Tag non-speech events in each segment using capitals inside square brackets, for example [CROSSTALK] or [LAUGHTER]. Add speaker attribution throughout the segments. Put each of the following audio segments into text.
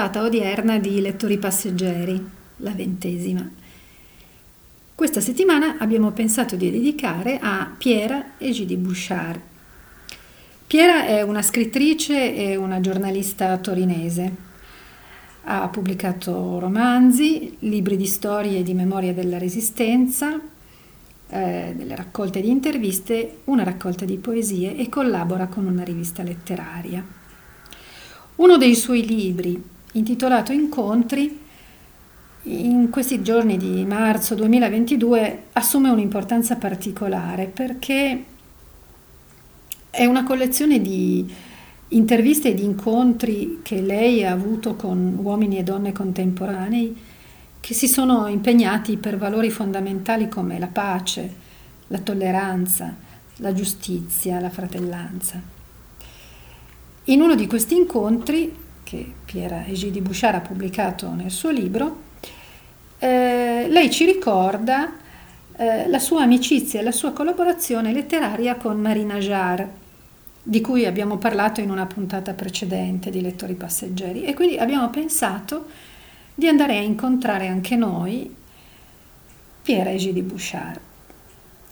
Speaker 1: puntata odierna di Lettori Passeggeri, la ventesima. Questa settimana abbiamo pensato di dedicare a Piera Egidi Bouchard. Piera è una scrittrice e una giornalista torinese. Ha pubblicato romanzi, libri di storie e di memoria della Resistenza, eh, delle raccolte di interviste, una raccolta di poesie e collabora con una rivista letteraria. Uno dei suoi libri, intitolato Incontri, in questi giorni di marzo 2022 assume un'importanza particolare perché è una collezione di interviste e di incontri che lei ha avuto con uomini e donne contemporanei che si sono impegnati per valori fondamentali come la pace, la tolleranza, la giustizia, la fratellanza. In uno di questi incontri, che Piera Egidi Bouchard ha pubblicato nel suo libro, eh, lei ci ricorda eh, la sua amicizia e la sua collaborazione letteraria con Marina Jar, di cui abbiamo parlato in una puntata precedente di Lettori Passeggeri e quindi abbiamo pensato di andare a incontrare anche noi Pierre Egidi Bouchard.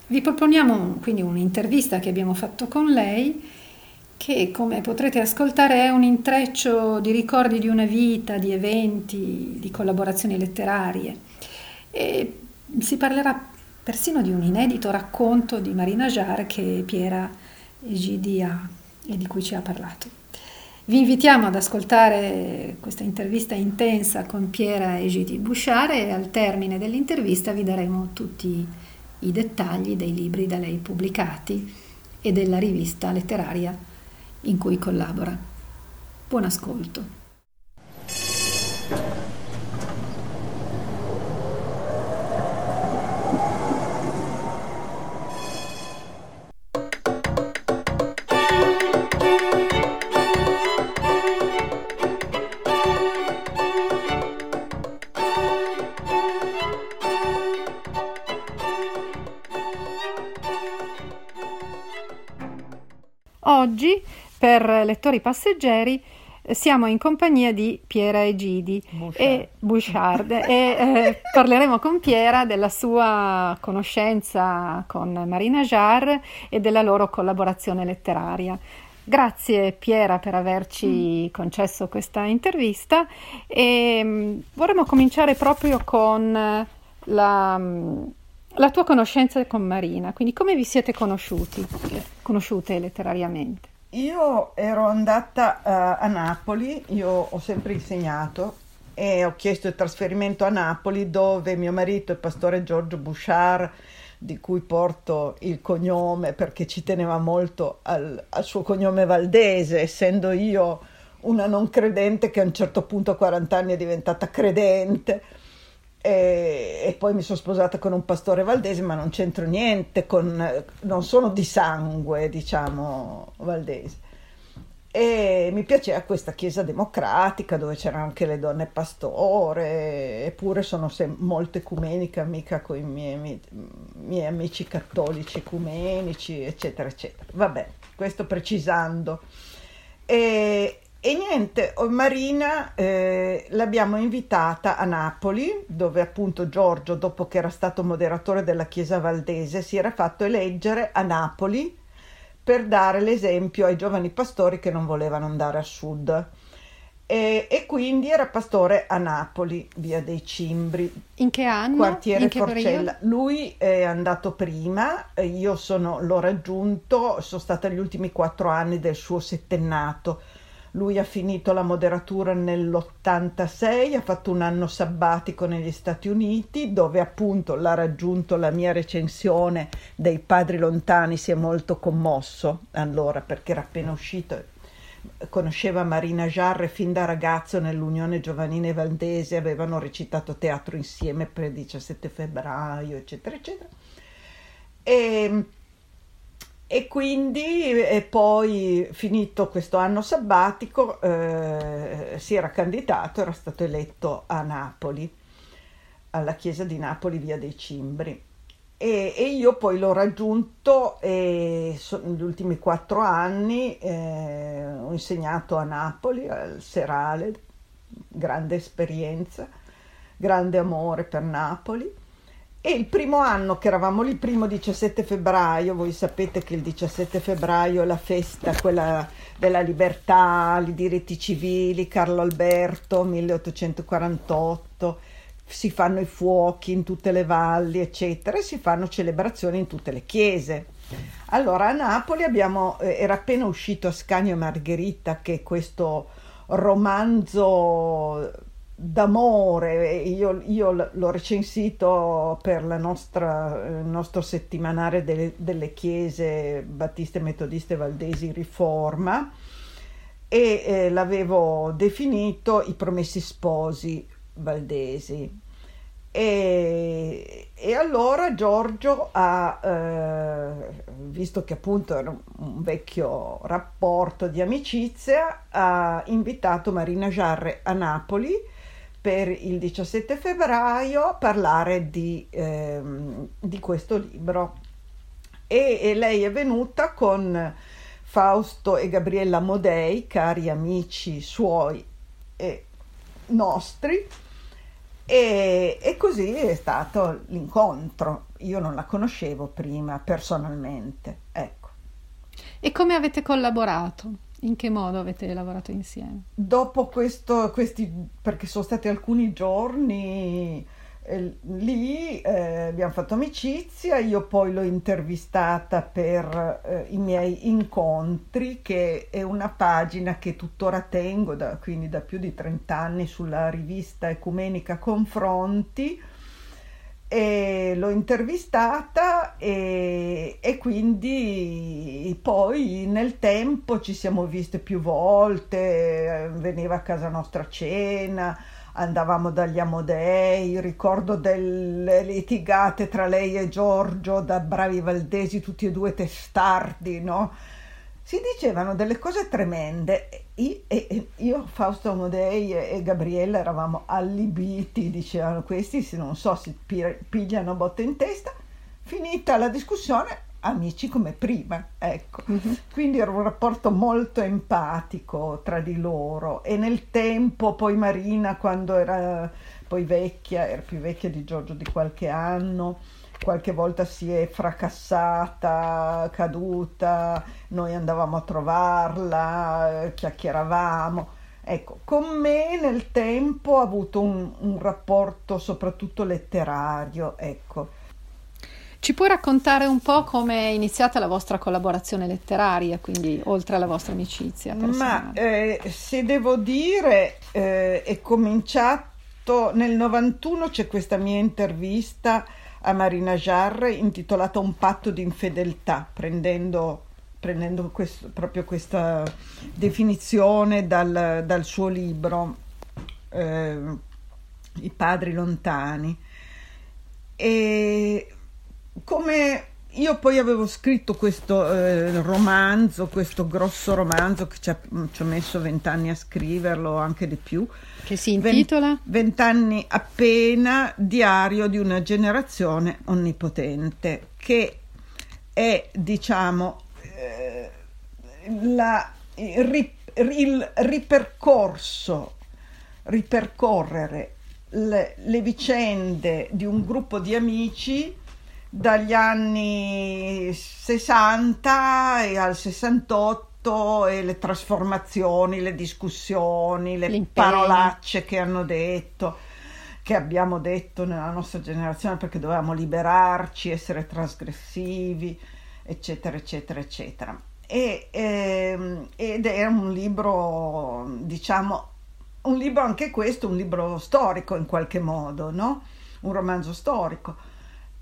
Speaker 1: Vi proponiamo quindi un'intervista che abbiamo fatto con lei che come potrete ascoltare è un intreccio di ricordi di una vita, di eventi, di collaborazioni letterarie e si parlerà persino di un inedito racconto di Marina Jar che Piera Egidi ha e di cui ci ha parlato. Vi invitiamo ad ascoltare questa intervista intensa con Piera Egidi Bouchard e al termine dell'intervista vi daremo tutti i dettagli dei libri da lei pubblicati e della rivista letteraria in cui collabora. Buon ascolto. Oggi per lettori passeggeri eh, siamo in compagnia di Piera Egidi Bouchard. e Bouchard e eh, parleremo con Piera della sua conoscenza con Marina Jarre e della loro collaborazione letteraria. Grazie Piera per averci mm. concesso questa intervista e um, vorremmo cominciare proprio con la, um, la tua conoscenza con Marina, quindi come vi siete conosciuti, conosciute letterariamente?
Speaker 2: Io ero andata uh, a Napoli, io ho sempre insegnato e ho chiesto il trasferimento a Napoli dove mio marito, il pastore Giorgio Bouchard, di cui porto il cognome perché ci teneva molto al, al suo cognome valdese, essendo io una non credente che a un certo punto a 40 anni è diventata credente e, e, poi mi sono sposata con un pastore valdese, ma non c'entro niente, con, non sono di sangue, diciamo, valdese. E mi piaceva questa chiesa democratica dove c'erano anche le donne pastore, eppure sono sem- molto ecumenica, mica con i miei, miei amici cattolici ecumenici, eccetera, eccetera. Vabbè, questo precisando. E, e niente, Marina eh, l'abbiamo invitata a Napoli, dove appunto Giorgio, dopo che era stato moderatore della Chiesa Valdese, si era fatto eleggere a Napoli per dare l'esempio ai giovani pastori che non volevano andare a sud. E, e quindi era pastore a Napoli, via dei Cimbri.
Speaker 1: In che anno?
Speaker 2: Quartiere
Speaker 1: In che
Speaker 2: Forcella.
Speaker 1: Periodo?
Speaker 2: Lui è andato prima, io sono, l'ho raggiunto, sono stata gli ultimi quattro anni del suo settennato lui ha finito la moderatura nell'86, ha fatto un anno sabbatico negli Stati Uniti, dove appunto l'ha raggiunto la mia recensione dei Padri Lontani, si è molto commosso allora perché era appena uscito conosceva Marina Jarre fin da ragazzo nell'Unione Giovanile Valdese, avevano recitato teatro insieme per il 17 febbraio, eccetera, eccetera. E e quindi e poi finito questo anno sabbatico eh, si era candidato, era stato eletto a Napoli, alla chiesa di Napoli, via dei Cimbri. E, e io poi l'ho raggiunto e so, negli ultimi quattro anni eh, ho insegnato a Napoli, al Serale, grande esperienza, grande amore per Napoli e il primo anno che eravamo lì, il primo 17 febbraio, voi sapete che il 17 febbraio è la festa, quella della libertà, i diritti civili, Carlo Alberto, 1848, si fanno i fuochi in tutte le valli, eccetera, e si fanno celebrazioni in tutte le chiese. Allora a Napoli abbiamo, eh, era appena uscito Ascanio e Margherita, che è questo romanzo d'amore, io, io, l'ho recensito per nostra, il nostro settimanale delle, delle, chiese battiste, metodiste, valdesi, riforma e eh, l'avevo definito i promessi sposi valdesi. E, e allora Giorgio ha, eh, visto che appunto era un vecchio rapporto di amicizia, ha invitato Marina Giarre a Napoli per il 17 febbraio parlare di, ehm, di questo libro e, e, lei è venuta con Fausto e Gabriella Modei, cari amici suoi e nostri, e, e così è stato l'incontro. Io non la conoscevo prima personalmente, ecco.
Speaker 1: E come avete collaborato? In che modo avete lavorato insieme?
Speaker 2: Dopo questo, questi, perché sono stati alcuni giorni eh, lì, eh, abbiamo fatto amicizia, io poi l'ho intervistata per eh, i miei incontri, che è una pagina che tuttora tengo, da, quindi da più di 30 anni, sulla rivista ecumenica Confronti e l'ho intervistata e, e, quindi poi nel tempo ci siamo viste più volte, veniva a casa nostra cena, andavamo dagli Amodei, ricordo delle litigate tra lei e Giorgio da bravi valdesi, tutti e due testardi, no? si dicevano delle cose tremende. Io, Fausto Amodei e Gabriella eravamo allibiti, dicevano questi, non so, si pigliano botte in testa. Finita la discussione, amici come prima, ecco. Uh-huh. Quindi era un rapporto molto empatico tra di loro e nel tempo poi Marina quando era poi vecchia, era più vecchia di Giorgio di qualche anno, qualche volta si è fracassata, caduta, noi andavamo a trovarla, chiacchieravamo. Ecco, con me nel tempo ha avuto un, un rapporto soprattutto letterario, ecco.
Speaker 1: Ci puoi raccontare un po' come è iniziata la vostra collaborazione letteraria, quindi oltre alla vostra amicizia?
Speaker 2: Ma eh, se devo dire, eh, è cominciato nel 91, c'è questa mia intervista a Marina Jarre intitolata Un patto di infedeltà, prendendo, prendendo questo, proprio questa definizione dal, dal suo libro eh, I padri lontani. E come io poi avevo scritto questo eh, romanzo, questo grosso romanzo che ci, ha, ci ho messo vent'anni a scriverlo, anche di più.
Speaker 1: Che si intitola?
Speaker 2: Vent'anni appena, diario di una generazione onnipotente, che è, diciamo, eh, la, il, il ripercorso, ripercorrere le, le vicende di un gruppo di amici dagli anni 60 e al 68 e le trasformazioni, le discussioni, le L'impegno. parolacce che hanno detto, che abbiamo detto nella nostra generazione perché dovevamo liberarci, essere trasgressivi, eccetera, eccetera, eccetera. E, ehm, ed è un libro, diciamo, un libro anche questo, un libro storico in qualche modo, no? Un romanzo storico.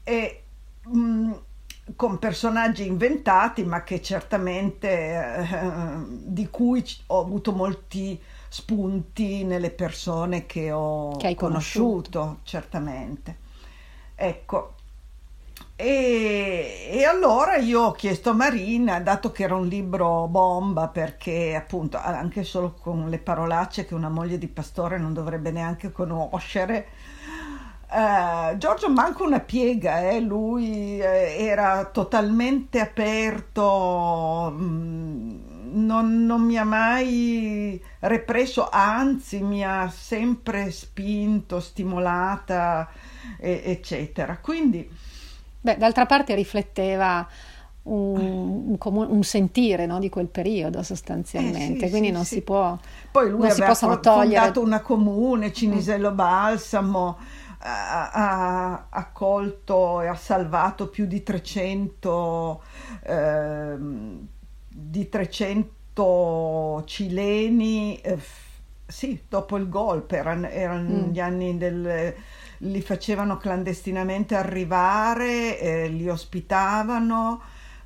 Speaker 2: E, mh, mm, con personaggi inventati, ma che certamente eh, di cui ho avuto molti spunti nelle persone che ho
Speaker 1: che conosciuto.
Speaker 2: conosciuto, certamente. Ecco, E, e, allora io ho chiesto a Marina, dato che era un libro bomba, perché appunto anche solo con le parolacce che una moglie di pastore non dovrebbe neanche conoscere, Uh, Giorgio manca una piega, eh? lui eh, era totalmente aperto, mh, mm, non, non, mi ha mai represso, anzi mi ha sempre spinto, stimolata, e, eccetera. Quindi...
Speaker 1: Beh, d'altra parte rifletteva un, un, un sentire no, di quel periodo sostanzialmente, eh sì, quindi sì, non sì. si può...
Speaker 2: Poi lui aveva fondato una comune, Cinisello. Balsamo ha, accolto e ha salvato più di 300, eh, di 300 cileni, eh, sì, dopo il golpe, erano, erano mm. gli anni del... li facevano clandestinamente arrivare, eh, li ospitavano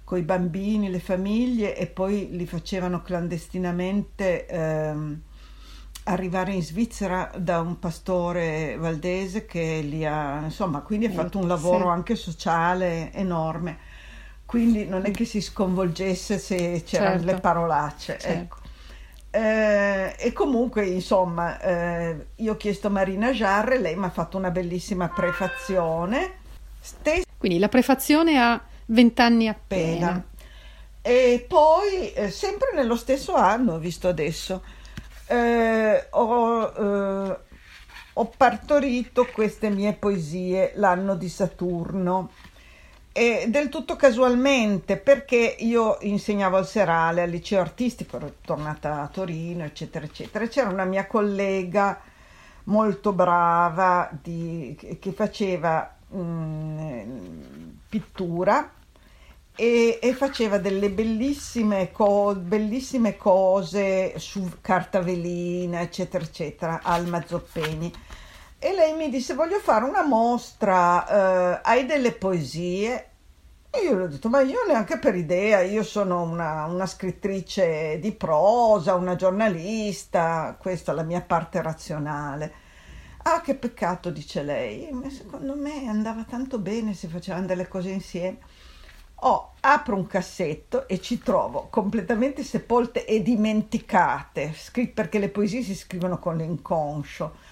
Speaker 2: con i bambini, le famiglie e poi li facevano clandestinamente ehm, arrivare in Svizzera da un pastore valdese che li ha, insomma, quindi ha fatto un lavoro sì. anche sociale enorme. Quindi non è che si sconvolgesse se c'erano certo. le parolacce. Certo. Ecco. Eh, e comunque, insomma, eh, io ho chiesto a Marina Jarre, lei mi ha fatto una bellissima prefazione.
Speaker 1: Stes- quindi la prefazione ha vent'anni appena. appena.
Speaker 2: E poi, eh, sempre nello stesso anno, ho visto adesso, eh, ho, eh, ho partorito queste mie poesie l'anno di Saturno e del tutto casualmente perché io insegnavo al serale al liceo artistico, ero tornata a Torino, eccetera, eccetera. C'era una mia collega molto brava di, che faceva mh, mm, pittura e, e faceva delle bellissime, co- bellissime, cose su carta velina, eccetera, eccetera, al Mazzoppeni. E lei mi disse: Voglio fare una mostra, eh, hai delle poesie? E io le ho detto: Ma io neanche per idea, io sono una, una scrittrice di prosa, una giornalista, questa è la mia parte razionale. Ah, che peccato, dice lei. Ma secondo me andava tanto bene se facevano delle cose insieme. Oh, apro un cassetto e ci trovo completamente sepolte e dimenticate, perché le poesie si scrivono con l'inconscio.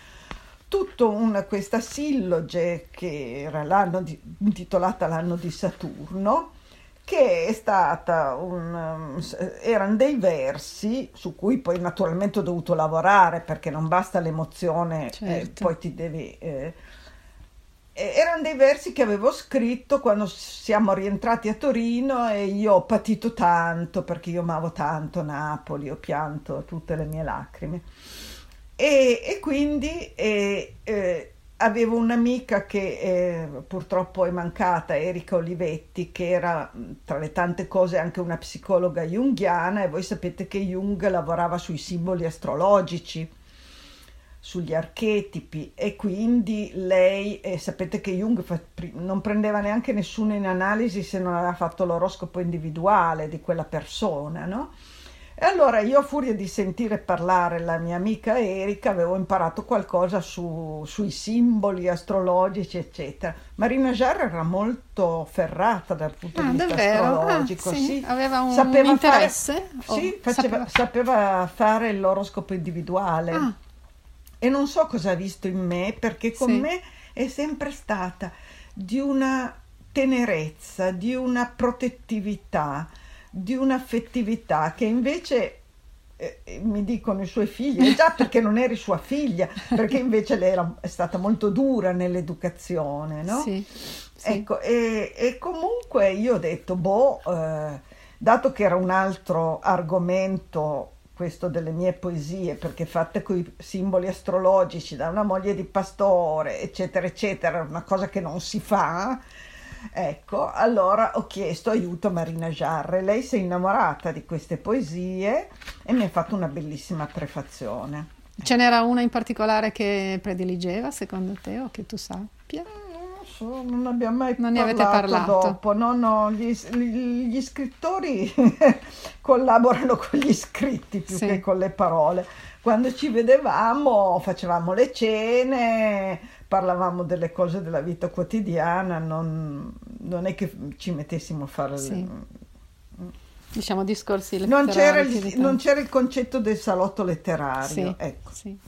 Speaker 2: Tutta questa silloge che era l'anno di, intitolata L'anno di Saturno, che è stata un, erano dei versi su cui poi naturalmente ho dovuto lavorare perché non basta l'emozione, certo. eh, poi ti devi... Eh, erano dei versi che avevo scritto quando siamo rientrati a Torino e io ho patito tanto perché io amavo tanto Napoli, ho pianto tutte le mie lacrime. E, e quindi eh, eh, avevo un'amica che eh, purtroppo è mancata, Erika Olivetti, che era tra le tante cose anche una psicologa junghiana e voi sapete che Jung lavorava sui simboli astrologici sugli archetipi e quindi lei, eh, sapete che Jung fa, non prendeva neanche nessuno in analisi se non aveva fatto l'oroscopo individuale di quella persona, no? E allora io a furia di sentire parlare la mia amica Erika avevo imparato qualcosa su, sui simboli astrologici eccetera. Marina Jarre era molto ferrata dal punto ah, di vista davvero? Ah, astrologico, ah, sì.
Speaker 1: sì. aveva un sapeva interesse?
Speaker 2: Fare, sì, faceva, sapeva... sapeva... fare l'oroscopo individuale. Ah e non so cosa ha visto in me perché con sì. me è sempre stata di una tenerezza, di una protettività, di un'affettività che invece eh, mi dicono i suoi figli, già [LAUGHS] perché non eri sua figlia, perché invece lei era, è stata molto dura nell'educazione, no? Sì, sì. Ecco, e, e, comunque io ho detto, boh, eh, dato che era un altro argomento questo delle mie poesie, perché fatte con i simboli astrologici da una moglie di pastore, eccetera, eccetera, una cosa che non si fa. Ecco, allora ho chiesto aiuto a Marina Jarre. Lei si è innamorata di queste poesie e mi ha fatto una bellissima prefazione.
Speaker 1: Ce n'era una in particolare che prediligeva, secondo te, o che tu sappia?
Speaker 2: So, non abbiamo mai non ne avete parlato dopo. No, no, gli, gli, scrittori [LAUGHS] collaborano con gli scritti più sì. che con le parole. Quando ci vedevamo facevamo le cene, parlavamo delle cose della vita quotidiana, non, non è che ci mettessimo a fare...
Speaker 1: Sì.
Speaker 2: Le...
Speaker 1: Diciamo discorsi
Speaker 2: Non c'era,
Speaker 1: letterari.
Speaker 2: il, non c'era il concetto del salotto letterario,
Speaker 1: Sì,
Speaker 2: ecco.
Speaker 1: sì,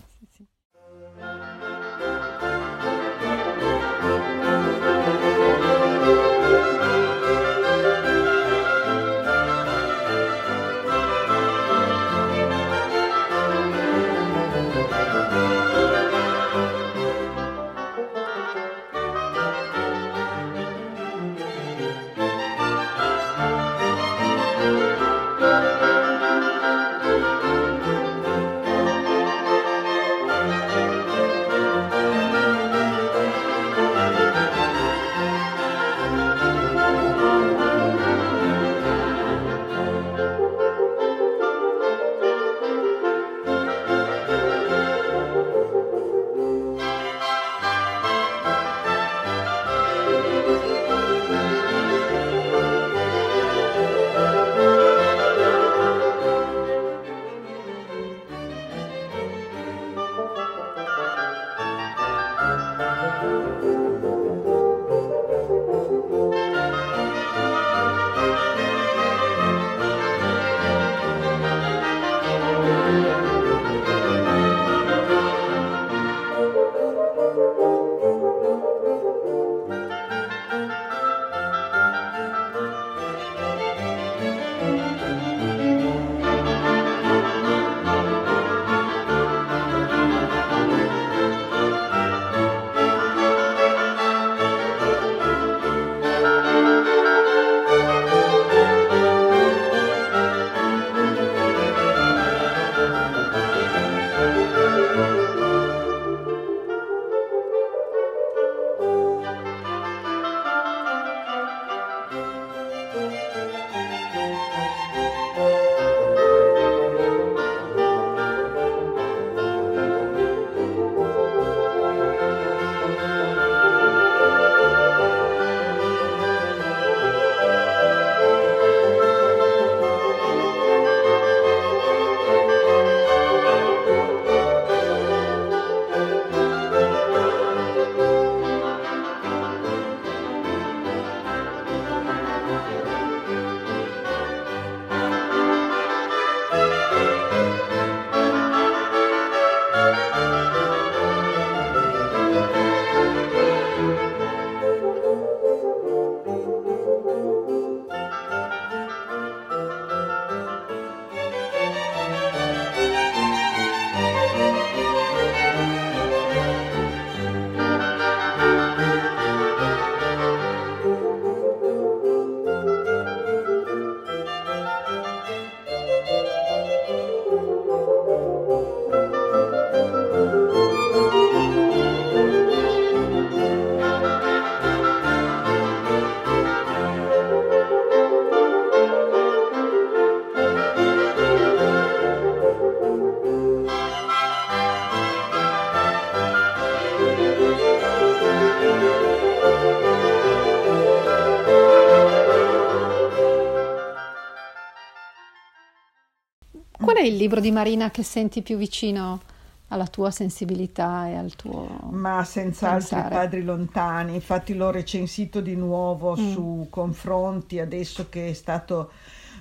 Speaker 1: è il libro di Marina che senti più vicino alla tua sensibilità e al tuo...
Speaker 2: Ma senz'altro i
Speaker 1: Pensare.
Speaker 2: padri lontani, infatti l'ho recensito di nuovo
Speaker 1: Mm.
Speaker 2: su Confronti, adesso che è stato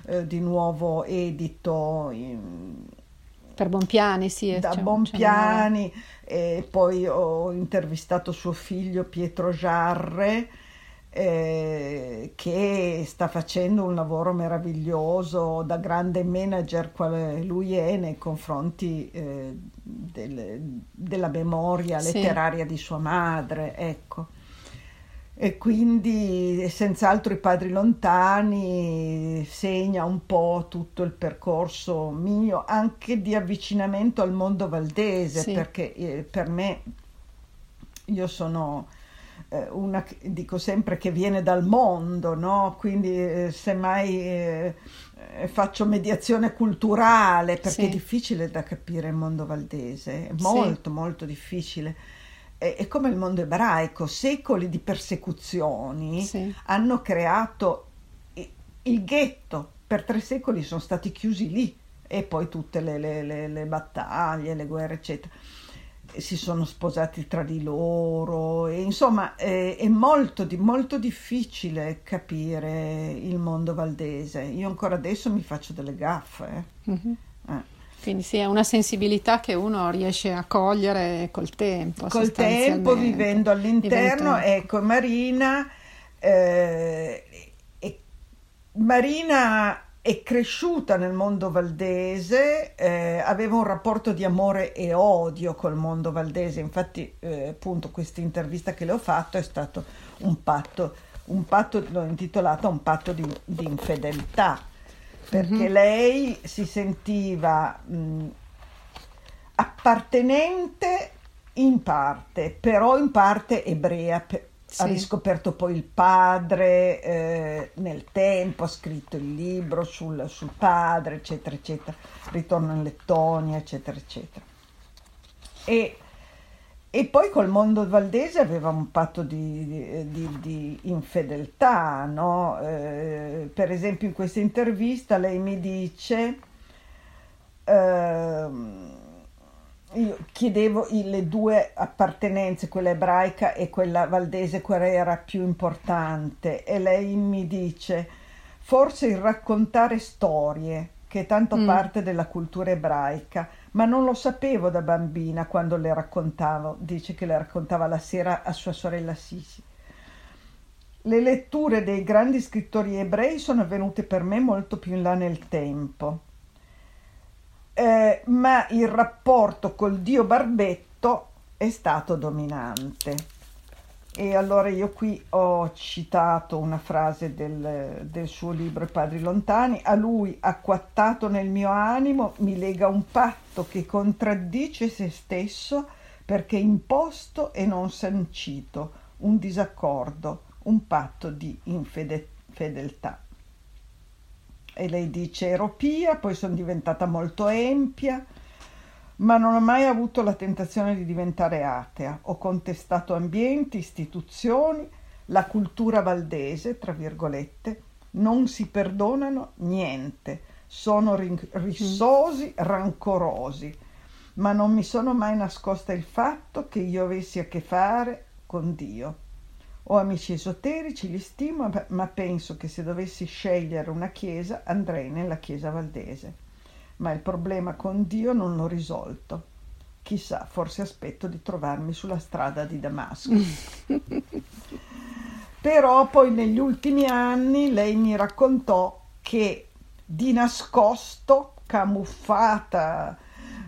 Speaker 2: eh, di nuovo edito in-
Speaker 1: Per Bonpiani, sì.
Speaker 2: da
Speaker 1: c'è- c'è
Speaker 2: Bonpiani e poi ho intervistato suo figlio Pietro Giarre eh, che sta facendo un lavoro meraviglioso da grande manager quale lui è nei confronti eh, del- della memoria
Speaker 1: Sì.
Speaker 2: letteraria di sua madre, ecco. E quindi senz'altro i padri lontani segna un po' tutto il percorso mio, anche di avvicinamento al mondo valdese,
Speaker 1: Sì.
Speaker 2: perché eh, per me io sono una, che- dico sempre che viene dal mondo, no? Quindi eh, semmai eh, eh, faccio mediazione culturale, perché
Speaker 1: Sì.
Speaker 2: è difficile da capire il mondo valdese, è
Speaker 1: Sì.
Speaker 2: molto molto difficile. È, è come il mondo ebraico, secoli di persecuzioni
Speaker 1: Sì.
Speaker 2: hanno creato il ghetto, per tre secoli sono stati chiusi lì e poi tutte le, le- le- le battaglie, le guerre, eccetera. Si sono sposati tra di loro e insomma è, è molto, molto difficile capire il mondo valdese. Io ancora adesso mi faccio delle gaffe. Mm-hmm.
Speaker 1: Eh. Quindi sì, è una sensibilità che uno riesce a cogliere col tempo.
Speaker 2: Col tempo, vivendo all'interno, Diventa... ecco, Marina, eh, Marina è cresciuta nel mondo valdese, eh, aveva un rapporto di amore e odio col mondo valdese, infatti eh, appunto questa intervista che le ho fatto è stato un patto, un patto l'ho intitolata un patto di, di infedeltà, perché mm-hmm. lei si sentiva mh, appartenente in parte, però in parte ebrea, sì. ha riscoperto poi il padre eh, nel tempo, ha scritto il libro sul, sul, padre, eccetera, eccetera, ritorno in Lettonia, eccetera, eccetera. E, e poi col mondo valdese aveva un patto di, di, di infedeltà, no? eh, per esempio in questa intervista lei mi dice... Eh, io chiedevo le due appartenenze, quella ebraica e quella valdese, quella era più importante e lei mi dice forse il raccontare storie, che è tanto mm. parte della cultura ebraica, ma non lo sapevo da bambina quando le raccontavo, dice che le raccontava la sera a sua sorella Sisi. Le letture dei grandi scrittori ebrei sono avvenute per me molto più in là nel tempo eh, ma il rapporto col dio Barbetto è stato dominante. E allora io qui ho citato una frase del, del, suo libro I Padri Lontani, a lui acquattato nel mio animo mi lega un patto che contraddice se stesso perché imposto e non sancito, un disaccordo, un patto di infedeltà e lei dice ero pia, poi sono diventata molto empia, ma non ho mai avuto la tentazione di diventare atea. Ho contestato ambienti, istituzioni, la cultura valdese, tra virgolette, non si perdonano niente, sono rissosi, rancorosi, ma non mi sono mai nascosta il fatto che io avessi a che fare con Dio. Ho amici esoterici, li stimo, ma penso che se dovessi scegliere una chiesa andrei nella chiesa valdese. Ma il problema con Dio non l'ho risolto. Chissà, forse aspetto di trovarmi sulla strada di Damasco. [LAUGHS] Però poi negli ultimi anni lei mi raccontò che di nascosto, camuffata,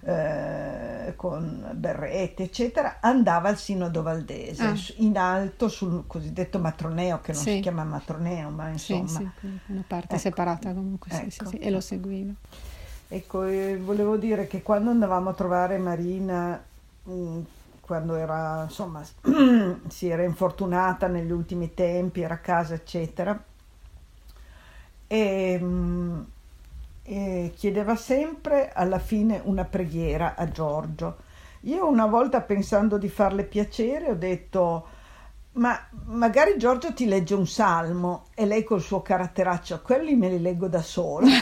Speaker 2: eh, con berretti, eccetera, andava al Sinodo Valdese, ah. in alto sul cosiddetto matroneo, che non sì. si chiama matroneo, ma insomma... Sì,
Speaker 1: sì, una parte ecco. separata comunque, ecco. e lo seguiva.
Speaker 2: Ecco, eh, volevo dire che quando andavamo a trovare Marina, mh, mm, quando era, insomma, [CLEARS THROAT] si era infortunata negli ultimi tempi, era a casa, eccetera, e... Mh, mm, e chiedeva sempre alla fine una preghiera a Giorgio. Io una volta pensando di farle piacere ho detto ma magari Giorgio ti legge un salmo e lei col suo caratteraccio, quelli me li leggo da sola. [LAUGHS]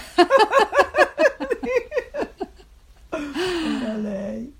Speaker 2: Era lei.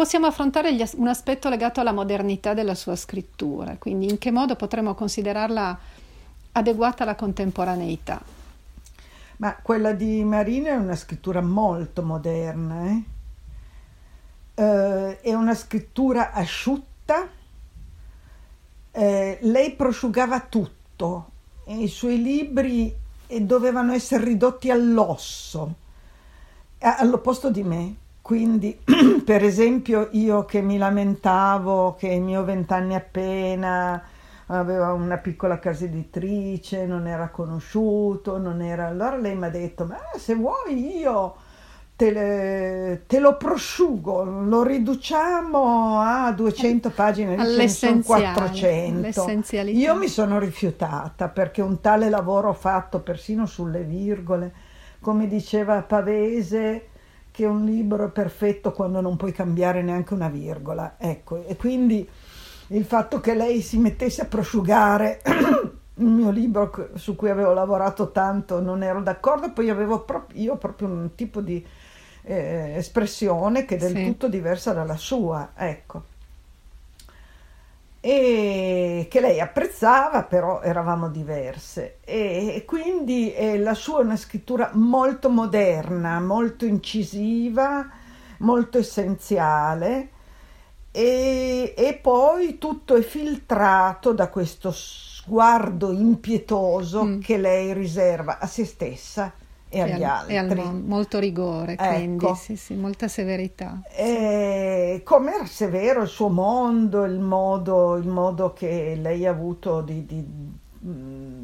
Speaker 1: Possiamo affrontare gli, un aspetto legato alla modernità della sua scrittura, quindi in che modo potremmo considerarla adeguata alla contemporaneità.
Speaker 2: Ma quella di Marina è una scrittura molto moderna, eh? Uh, è una scrittura asciutta, eh, lei prosciugava tutto, i suoi libri eh, dovevano essere ridotti all'osso, all'opposto di me. Quindi, [CLEARS THROAT] per esempio, io che mi lamentavo che il mio vent'anni appena aveva una piccola casa editrice, non era conosciuto, non era... Allora lei mi ha detto, ma se vuoi io te, le, te lo prosciugo, lo riduciamo a 200 pagine, ne sono 400. Io mi sono rifiutata perché un tale lavoro fatto persino sulle virgole, come diceva Pavese, che un libro è perfetto quando non puoi cambiare neanche una virgola. Ecco, e quindi il fatto che lei si mettesse a prosciugare [CLEARS THROAT] il mio libro su cui avevo lavorato tanto non ero d'accordo, poi avevo pro- io proprio un tipo di eh, espressione che è del sì. tutto diversa dalla sua, ecco. E che lei apprezzava, però eravamo diverse. E, quindi eh, la sua è una scrittura molto moderna, molto incisiva, molto essenziale e, e poi tutto è filtrato da questo sguardo impietoso mm. che lei riserva a se stessa e agli al, altri. E al
Speaker 1: mondo, molto rigore, quindi ecco. sì, sì, molta severità.
Speaker 2: E come era severo il suo mondo, il modo, il modo che lei ha avuto di, di, mm,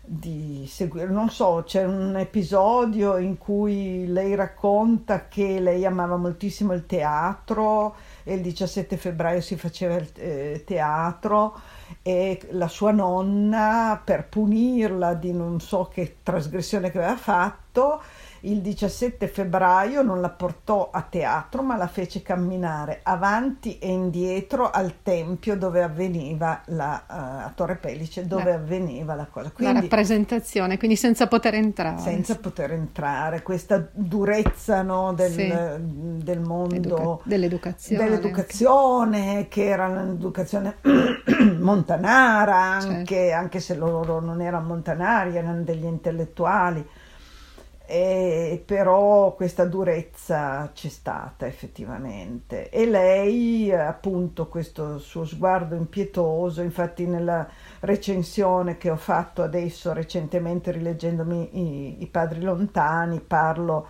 Speaker 2: di seguire, non so, c'è un episodio in cui lei racconta che lei amava moltissimo il teatro e il 17 febbraio si faceva il eh, teatro e la sua nonna per punirla di non so che trasgressione che aveva fatto il 17 febbraio non la portò a teatro ma la fece camminare avanti e indietro al tempio dove avveniva la, uh, a Torre Pellice dove la, avveniva la cosa
Speaker 1: quindi, la rappresentazione quindi senza poter entrare
Speaker 2: senza poter entrare questa durezza no, del, sì. del, mondo Educa-
Speaker 1: dell'educazione,
Speaker 2: dell'educazione sì. che era un'educazione [CLEARS THROAT] montanara anche, certo. anche se loro non erano montanari erano degli intellettuali e però questa durezza c'è stata effettivamente. E lei appunto questo suo sguardo impietoso infatti nella recensione che ho fatto adesso recentemente rileggendomi i, i padri lontani parlo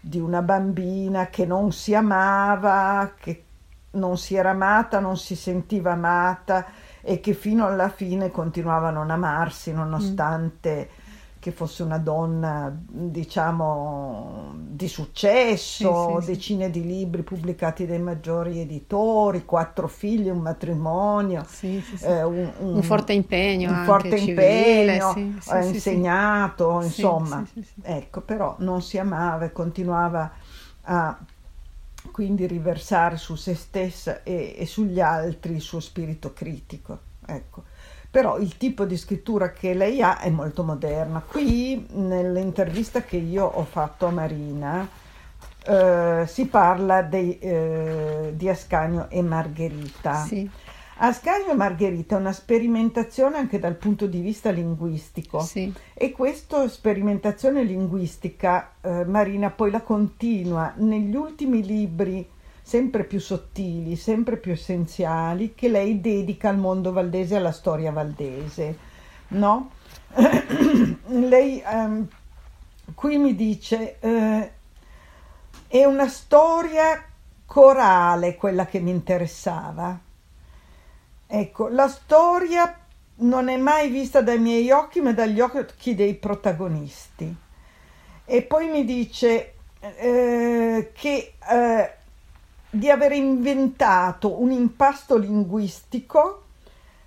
Speaker 2: di una bambina che non si amava che non si era amata non si sentiva amata e che fino alla fine continuava a non amarsi nonostante mm che fosse una donna, diciamo, di successo, sì, sì, decine sì. di libri pubblicati dai maggiori editori, quattro figli, un matrimonio,
Speaker 1: eh, un, un, un, forte impegno,
Speaker 2: un forte civile, impegno ha insegnato, insomma, ecco, però non si amava e continuava a quindi riversare su se stessa e, e sugli altri il suo spirito critico, ecco però il tipo di scrittura che lei ha è molto moderna. Qui nell'intervista che io ho fatto a Marina eh, si parla dei, eh, di Ascanio e Margherita.
Speaker 1: Sì.
Speaker 2: Ascanio e Margherita è una sperimentazione anche dal punto di vista linguistico
Speaker 1: sì.
Speaker 2: e questa sperimentazione linguistica eh, Marina poi la continua negli ultimi libri sempre più sottili, sempre più essenziali, che lei dedica al mondo valdese e alla storia valdese. No? [CLEARS THROAT] lei um, qui mi dice, uh, è una storia corale quella che mi interessava. Ecco, la storia non è mai vista dai miei occhi, ma dagli occhi dei protagonisti. E poi mi dice eh, che eh, di aver inventato un impasto linguistico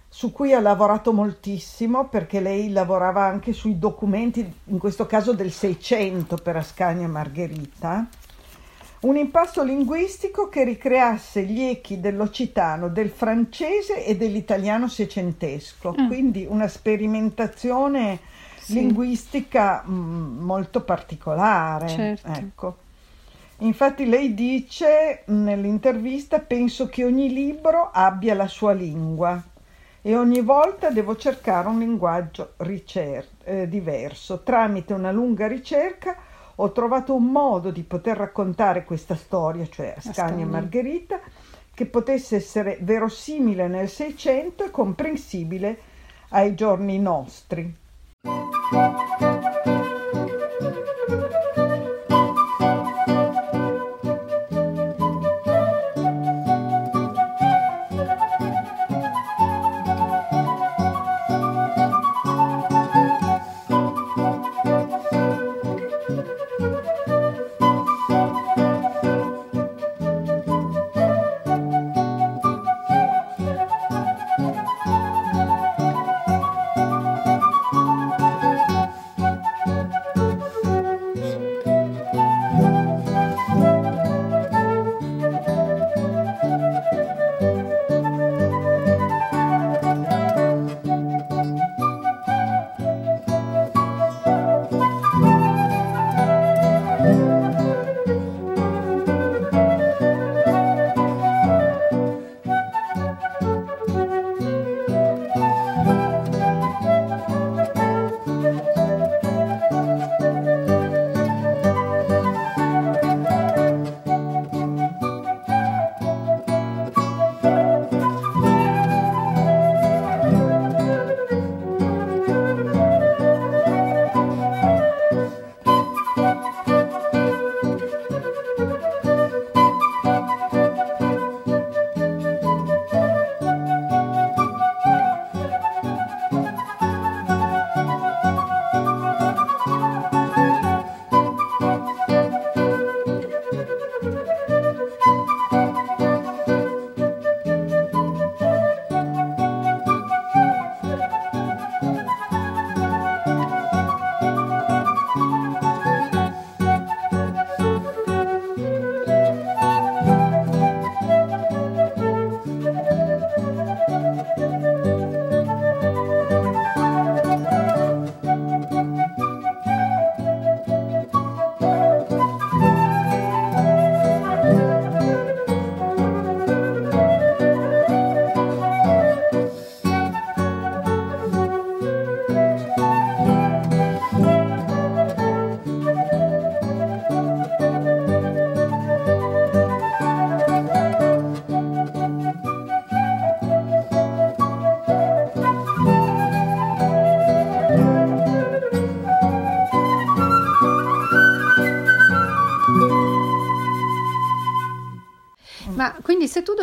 Speaker 2: su cui ha lavorato moltissimo perché lei lavorava anche sui documenti, in questo caso del Seicento per Ascania Margherita, un impasto linguistico che ricreasse gli echi dell'occitano, del francese e dell'italiano seicentesco, mm. quindi una sperimentazione sì. linguistica mh, mm, molto particolare.
Speaker 1: Certo.
Speaker 2: Ecco. Infatti lei dice nell'intervista penso che ogni libro abbia la sua lingua e ogni volta devo cercare un linguaggio ricer- eh, diverso. Tramite una lunga ricerca ho trovato un modo di poter raccontare questa storia, cioè Ascania e Margherita, che potesse essere verosimile nel Seicento e comprensibile ai giorni nostri.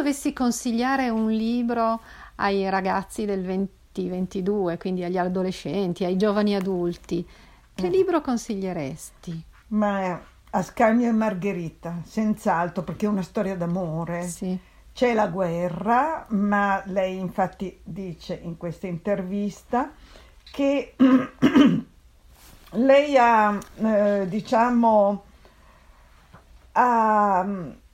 Speaker 1: Dovessi consigliare un libro ai ragazzi del 2022, quindi agli adolescenti, ai giovani adulti, che mm. libro consiglieresti?
Speaker 2: Ma Ascanio e Margherita, senz'altro, perché è una storia d'amore.
Speaker 1: Sì.
Speaker 2: C'è la guerra, ma lei infatti dice in questa intervista che [CLEARS THROAT] lei ha, eh, diciamo, ha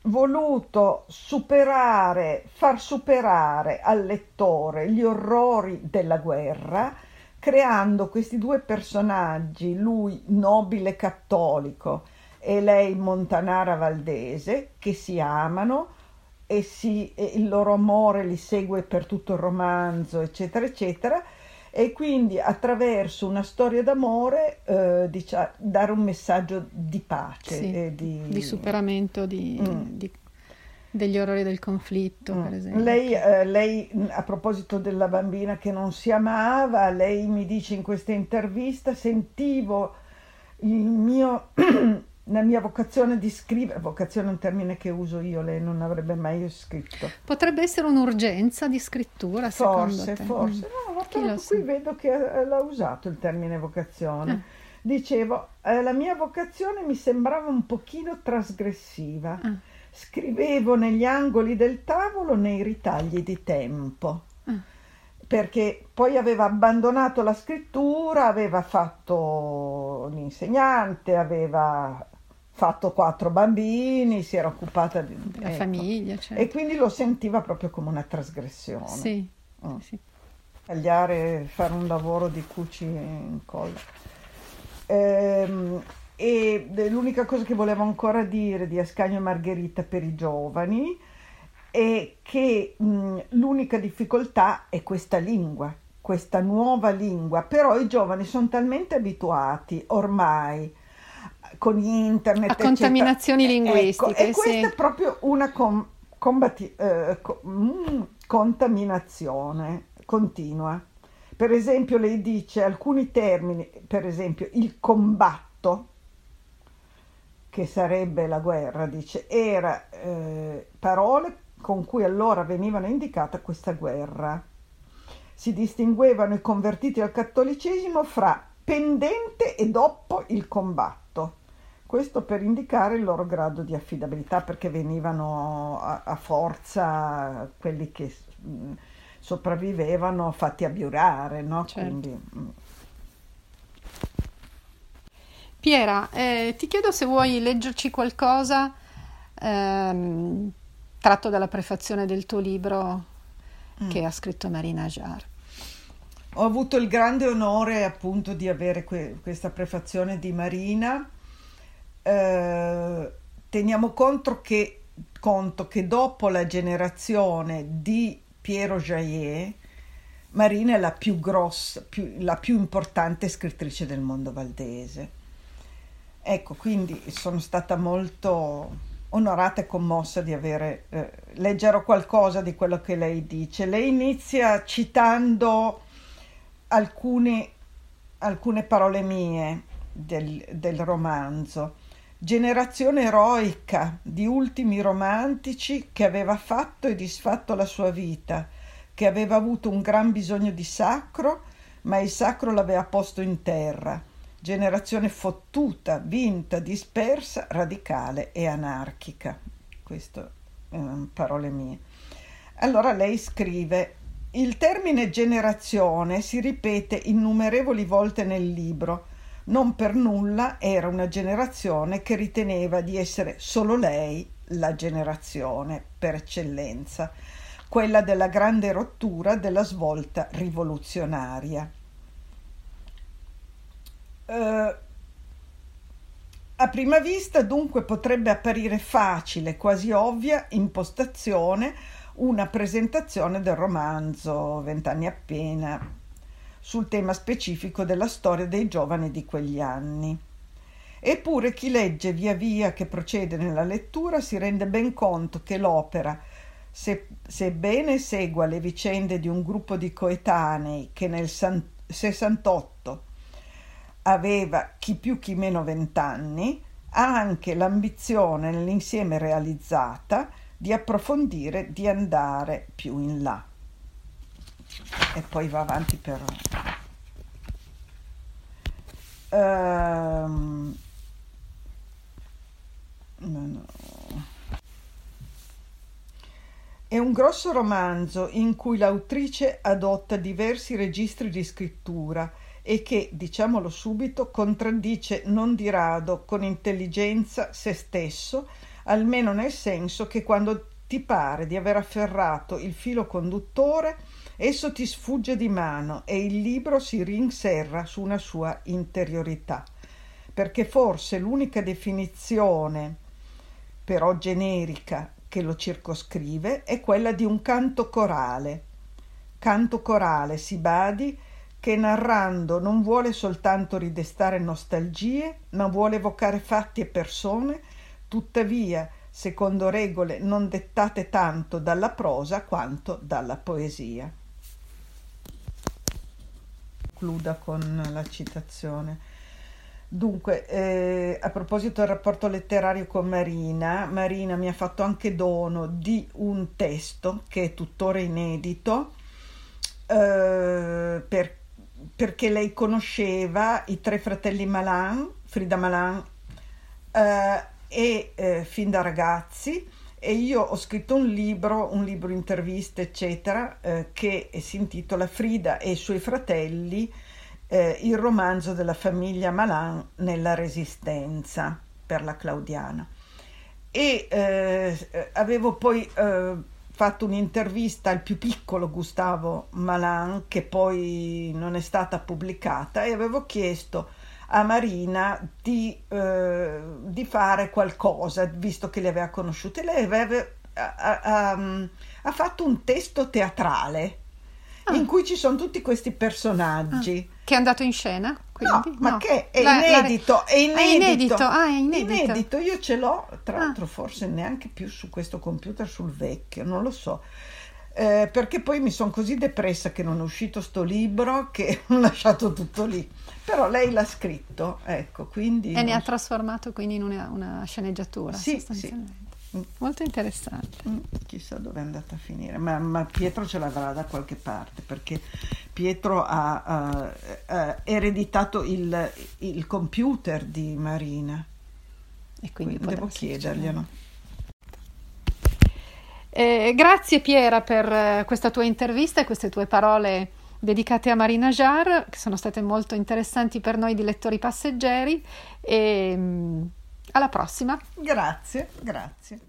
Speaker 2: voluto superare, far superare al lettore gli orrori della guerra, creando questi due personaggi, lui nobile cattolico e lei montanara valdese, che si amano e, si, e il loro amore li segue per tutto il romanzo, eccetera, eccetera e quindi attraverso una storia d'amore eh, diciamo, dare un messaggio di pace
Speaker 1: sì,
Speaker 2: e di...
Speaker 1: di superamento di, mm. di, degli orrori del conflitto mm. per esempio
Speaker 2: lei, eh, lei, a proposito della bambina che non si amava lei mi dice in questa intervista sentivo il mio [CLEARS THROAT] la mia vocazione di scrivere, vocazione è un termine che uso io, lei non avrebbe mai scritto.
Speaker 1: Potrebbe essere un'urgenza di scrittura,
Speaker 2: forse? Forse, mm. no, qui sa? vedo che eh, l'ha usato il termine vocazione. Eh. Dicevo, eh, la mia vocazione mi sembrava un pochino trasgressiva. Eh. Scrivevo negli angoli del tavolo nei ritagli di tempo eh. perché poi aveva abbandonato la scrittura, aveva fatto l'insegnante, aveva fatto quattro bambini, si era occupata di,
Speaker 1: della ecco. famiglia. Certo.
Speaker 2: E quindi lo sentiva proprio come una trasgressione.
Speaker 1: Sì, mm. sì.
Speaker 2: Tagliare, fare un lavoro di cuci e incolla. Ehm, e l'unica cosa che volevo ancora dire di Ascanio e Margherita per i giovani è che mh, l'unica difficoltà è questa lingua, questa nuova lingua, però i giovani sono talmente abituati ormai con internet
Speaker 1: a contaminazioni
Speaker 2: eccetera.
Speaker 1: linguistiche
Speaker 2: ecco, e questa
Speaker 1: sì.
Speaker 2: è proprio una com- combatti- eh, co- mm, contaminazione continua per esempio lei dice alcuni termini per esempio il combatto che sarebbe la guerra dice era eh, parole con cui allora venivano indicata questa guerra si distinguevano i convertiti al cattolicesimo fra pendente e dopo il combatto questo per indicare il loro grado di affidabilità perché venivano a, a forza quelli che mh, sopravvivevano fatti abiurare, no?
Speaker 1: Certo.
Speaker 2: Quindi, mh.
Speaker 1: Piera, eh, ti chiedo se vuoi leggerci qualcosa ehm, tratto dalla prefazione del tuo libro che ha scritto Marina Ajar.
Speaker 2: Ho avuto il grande onore appunto di avere que- questa prefazione di Marina. Eh, teniamo conto che, conto che dopo la generazione di Piero Jaillet, Marina è la più grossa, più, la più importante scrittrice del mondo valdese. Ecco, quindi sono stata molto onorata e commossa di avere eh, leggerò qualcosa di quello che lei dice. Lei inizia citando alcune, alcune parole mie del, del romanzo. Generazione eroica di ultimi romantici che aveva fatto e disfatto la sua vita, che aveva avuto un gran bisogno di sacro, ma il sacro l'aveva posto in terra. Generazione fottuta, vinta, dispersa, radicale e anarchica. Queste eh, parole mie. Allora lei scrive il termine generazione si ripete innumerevoli volte nel libro. Non per nulla era una generazione che riteneva di essere solo lei la generazione per eccellenza, quella della grande rottura, della svolta rivoluzionaria. Uh, a prima vista dunque potrebbe apparire facile, quasi ovvia impostazione una presentazione del romanzo Vent'anni appena sul tema specifico della storia dei giovani di quegli anni. Eppure chi legge via via che procede nella lettura si rende ben conto che l'opera, se, sebbene segua le vicende di un gruppo di coetanei che nel 68 aveva chi più chi meno vent'anni, ha anche l'ambizione nell'insieme realizzata di approfondire, di andare più in là. E poi va avanti per... Um, no, no. È un grosso romanzo in cui l'autrice adotta diversi registri di scrittura e che, diciamolo subito, contraddice non di rado con intelligenza se stesso, almeno nel senso che quando ti pare di aver afferrato il filo conduttore, esso ti sfugge di mano e il libro si rinserra su una sua interiorità, perché forse l'unica definizione, però generica, che lo circoscrive è quella di un canto corale. Canto corale, si badi, che narrando non vuole soltanto ridestare nostalgie, ma vuole evocare fatti e persone, tuttavia secondo regole non dettate tanto dalla prosa quanto dalla poesia. Concluda con la citazione. Dunque, eh, a proposito del rapporto letterario con Marina, Marina mi ha fatto anche dono di un testo che è tuttora inedito, eh, per, perché lei conosceva i tre fratelli Malan, Frida Malan, eh, e eh, fin da ragazzi e io ho scritto un libro, un libro interviste eccetera, eh, che si intitola Frida e i suoi fratelli, eh, il romanzo della famiglia Malan nella resistenza per la Claudiana. E eh, avevo poi eh, fatto un'intervista al più piccolo Gustavo Malan che poi non è stata pubblicata e avevo chiesto a Marina di, eh, di fare qualcosa, visto che le aveva conosciute. Lei aveva, ha, ha, ha fatto un testo teatrale ah. in cui ci sono tutti questi personaggi.
Speaker 1: Ah. Che è andato in scena?
Speaker 2: Quindi? No, ma no. che è inedito, la... è inedito. È inedito. Ah, è inedito. inedito. Io ce l'ho, tra ah. l'altro forse neanche più su questo computer, sul vecchio, non lo so eh, perché poi mi sono così depressa che non è uscito sto libro che [LAUGHS] ho lasciato tutto lì. Però lei l'ha scritto, ecco, quindi...
Speaker 1: E ne ha trasformato quindi in una, una sceneggiatura.
Speaker 2: Sì, sì.
Speaker 1: Mm. Molto interessante.
Speaker 2: Mm, chissà dove è andata a finire, ma, ma, Pietro ce l'avrà da qualche parte perché Pietro ha uh, uh, ereditato il, il, computer di Marina.
Speaker 1: E quindi,
Speaker 2: quindi devo chiederglielo.
Speaker 1: Eh, grazie Piera per eh, questa tua intervista e queste tue parole dedicate a Marina Jar, che sono state molto interessanti per noi di lettori passeggeri. E, mm, alla prossima.
Speaker 2: Grazie, grazie.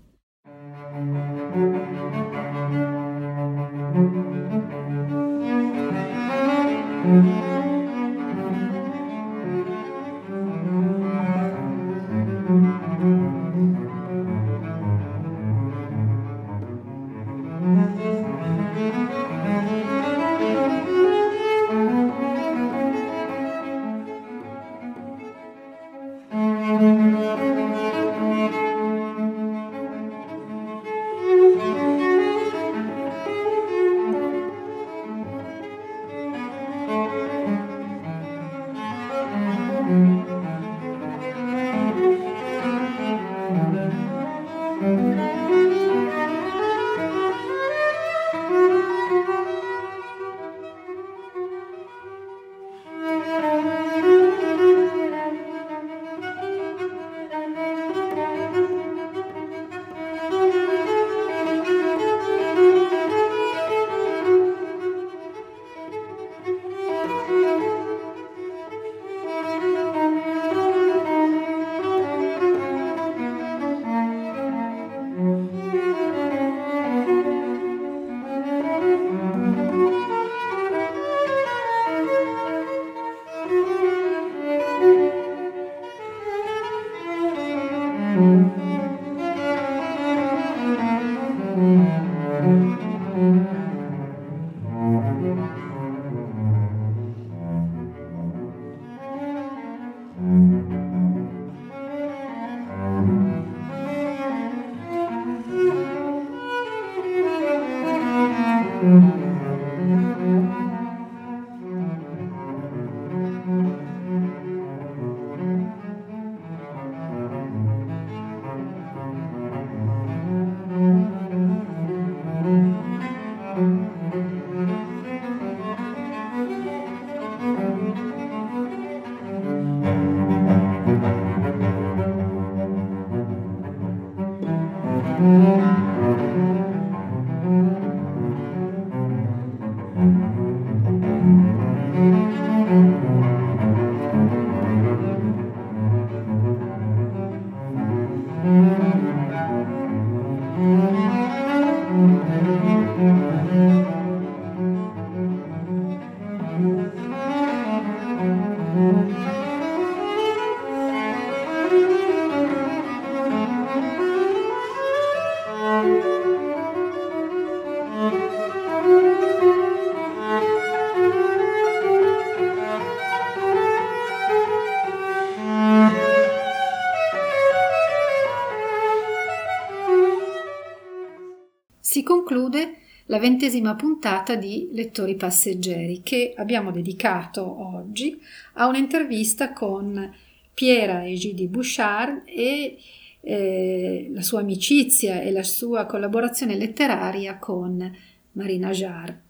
Speaker 1: La ventesima puntata di Lettori Passeggeri che abbiamo dedicato oggi a un'intervista con Piera Egidi Bouchard e eh, la sua amicizia e la sua collaborazione letteraria con Marina Jarre.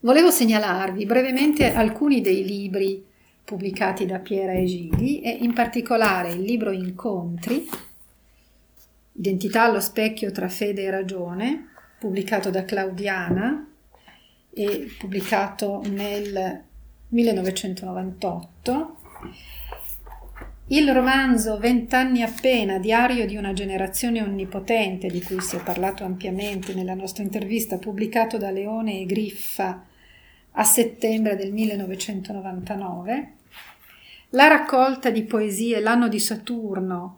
Speaker 1: Volevo segnalarvi brevemente alcuni dei libri pubblicati da Piera Egidi e in particolare il libro Incontri, Identità allo specchio tra fede e ragione, pubblicato da Claudiana e pubblicato nel 1998. Il romanzo Vent'anni appena, diario di una generazione onnipotente, di cui si è parlato ampiamente nella nostra intervista, pubblicato da Leone e Griffa a settembre del 1999. la raccolta di poesie L'anno di Saturno,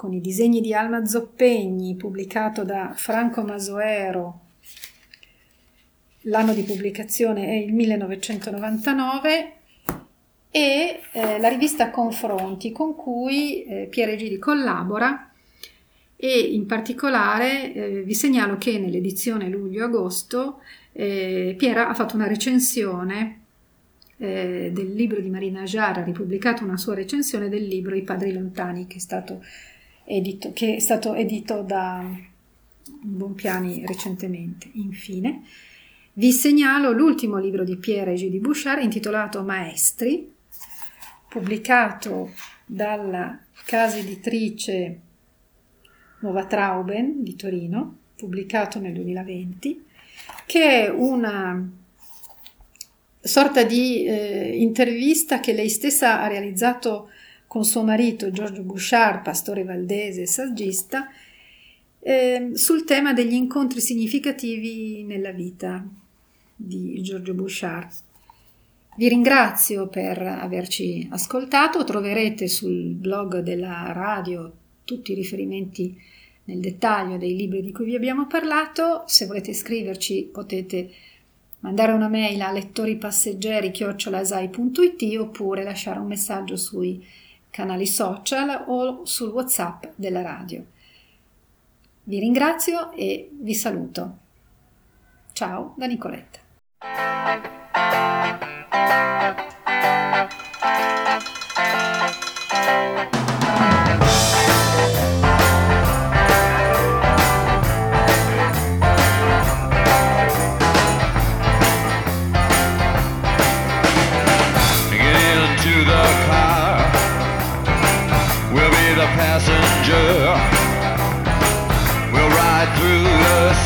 Speaker 1: con i disegni di Alma Zoppegni, pubblicato da Franco Masoero. L'anno di pubblicazione è il 1999 e eh, la rivista Confronti con cui eh, Piero Gidi collabora e in particolare eh, vi segnalo che nell'edizione luglio-agosto eh, Piera ha fatto una recensione eh, del libro di Marina Jar, ha ripubblicato una sua recensione del libro I Padri Lontani che è stato edito, che è stato edito da Bonpiani recentemente. Infine, vi segnalo l'ultimo libro di Pierre G. di Bouchard intitolato Maestri, pubblicato dalla casa editrice Nuova Trauben di Torino, pubblicato nel 2020, che è una sorta di eh, intervista che lei stessa ha realizzato con suo marito Giorgio Bouchard, pastore valdese e saggista, eh, sul tema degli incontri significativi nella vita di Giorgio Bouchard. Vi ringrazio per averci ascoltato, troverete sul blog della radio tutti i riferimenti nel dettaglio dei libri di cui vi abbiamo parlato, se volete iscriverci potete mandare una mail a lettoripasseggeri.it oppure lasciare un messaggio sui canali social o sul whatsapp della radio. Vi ringrazio e vi saluto. Ciao da Nicoletta.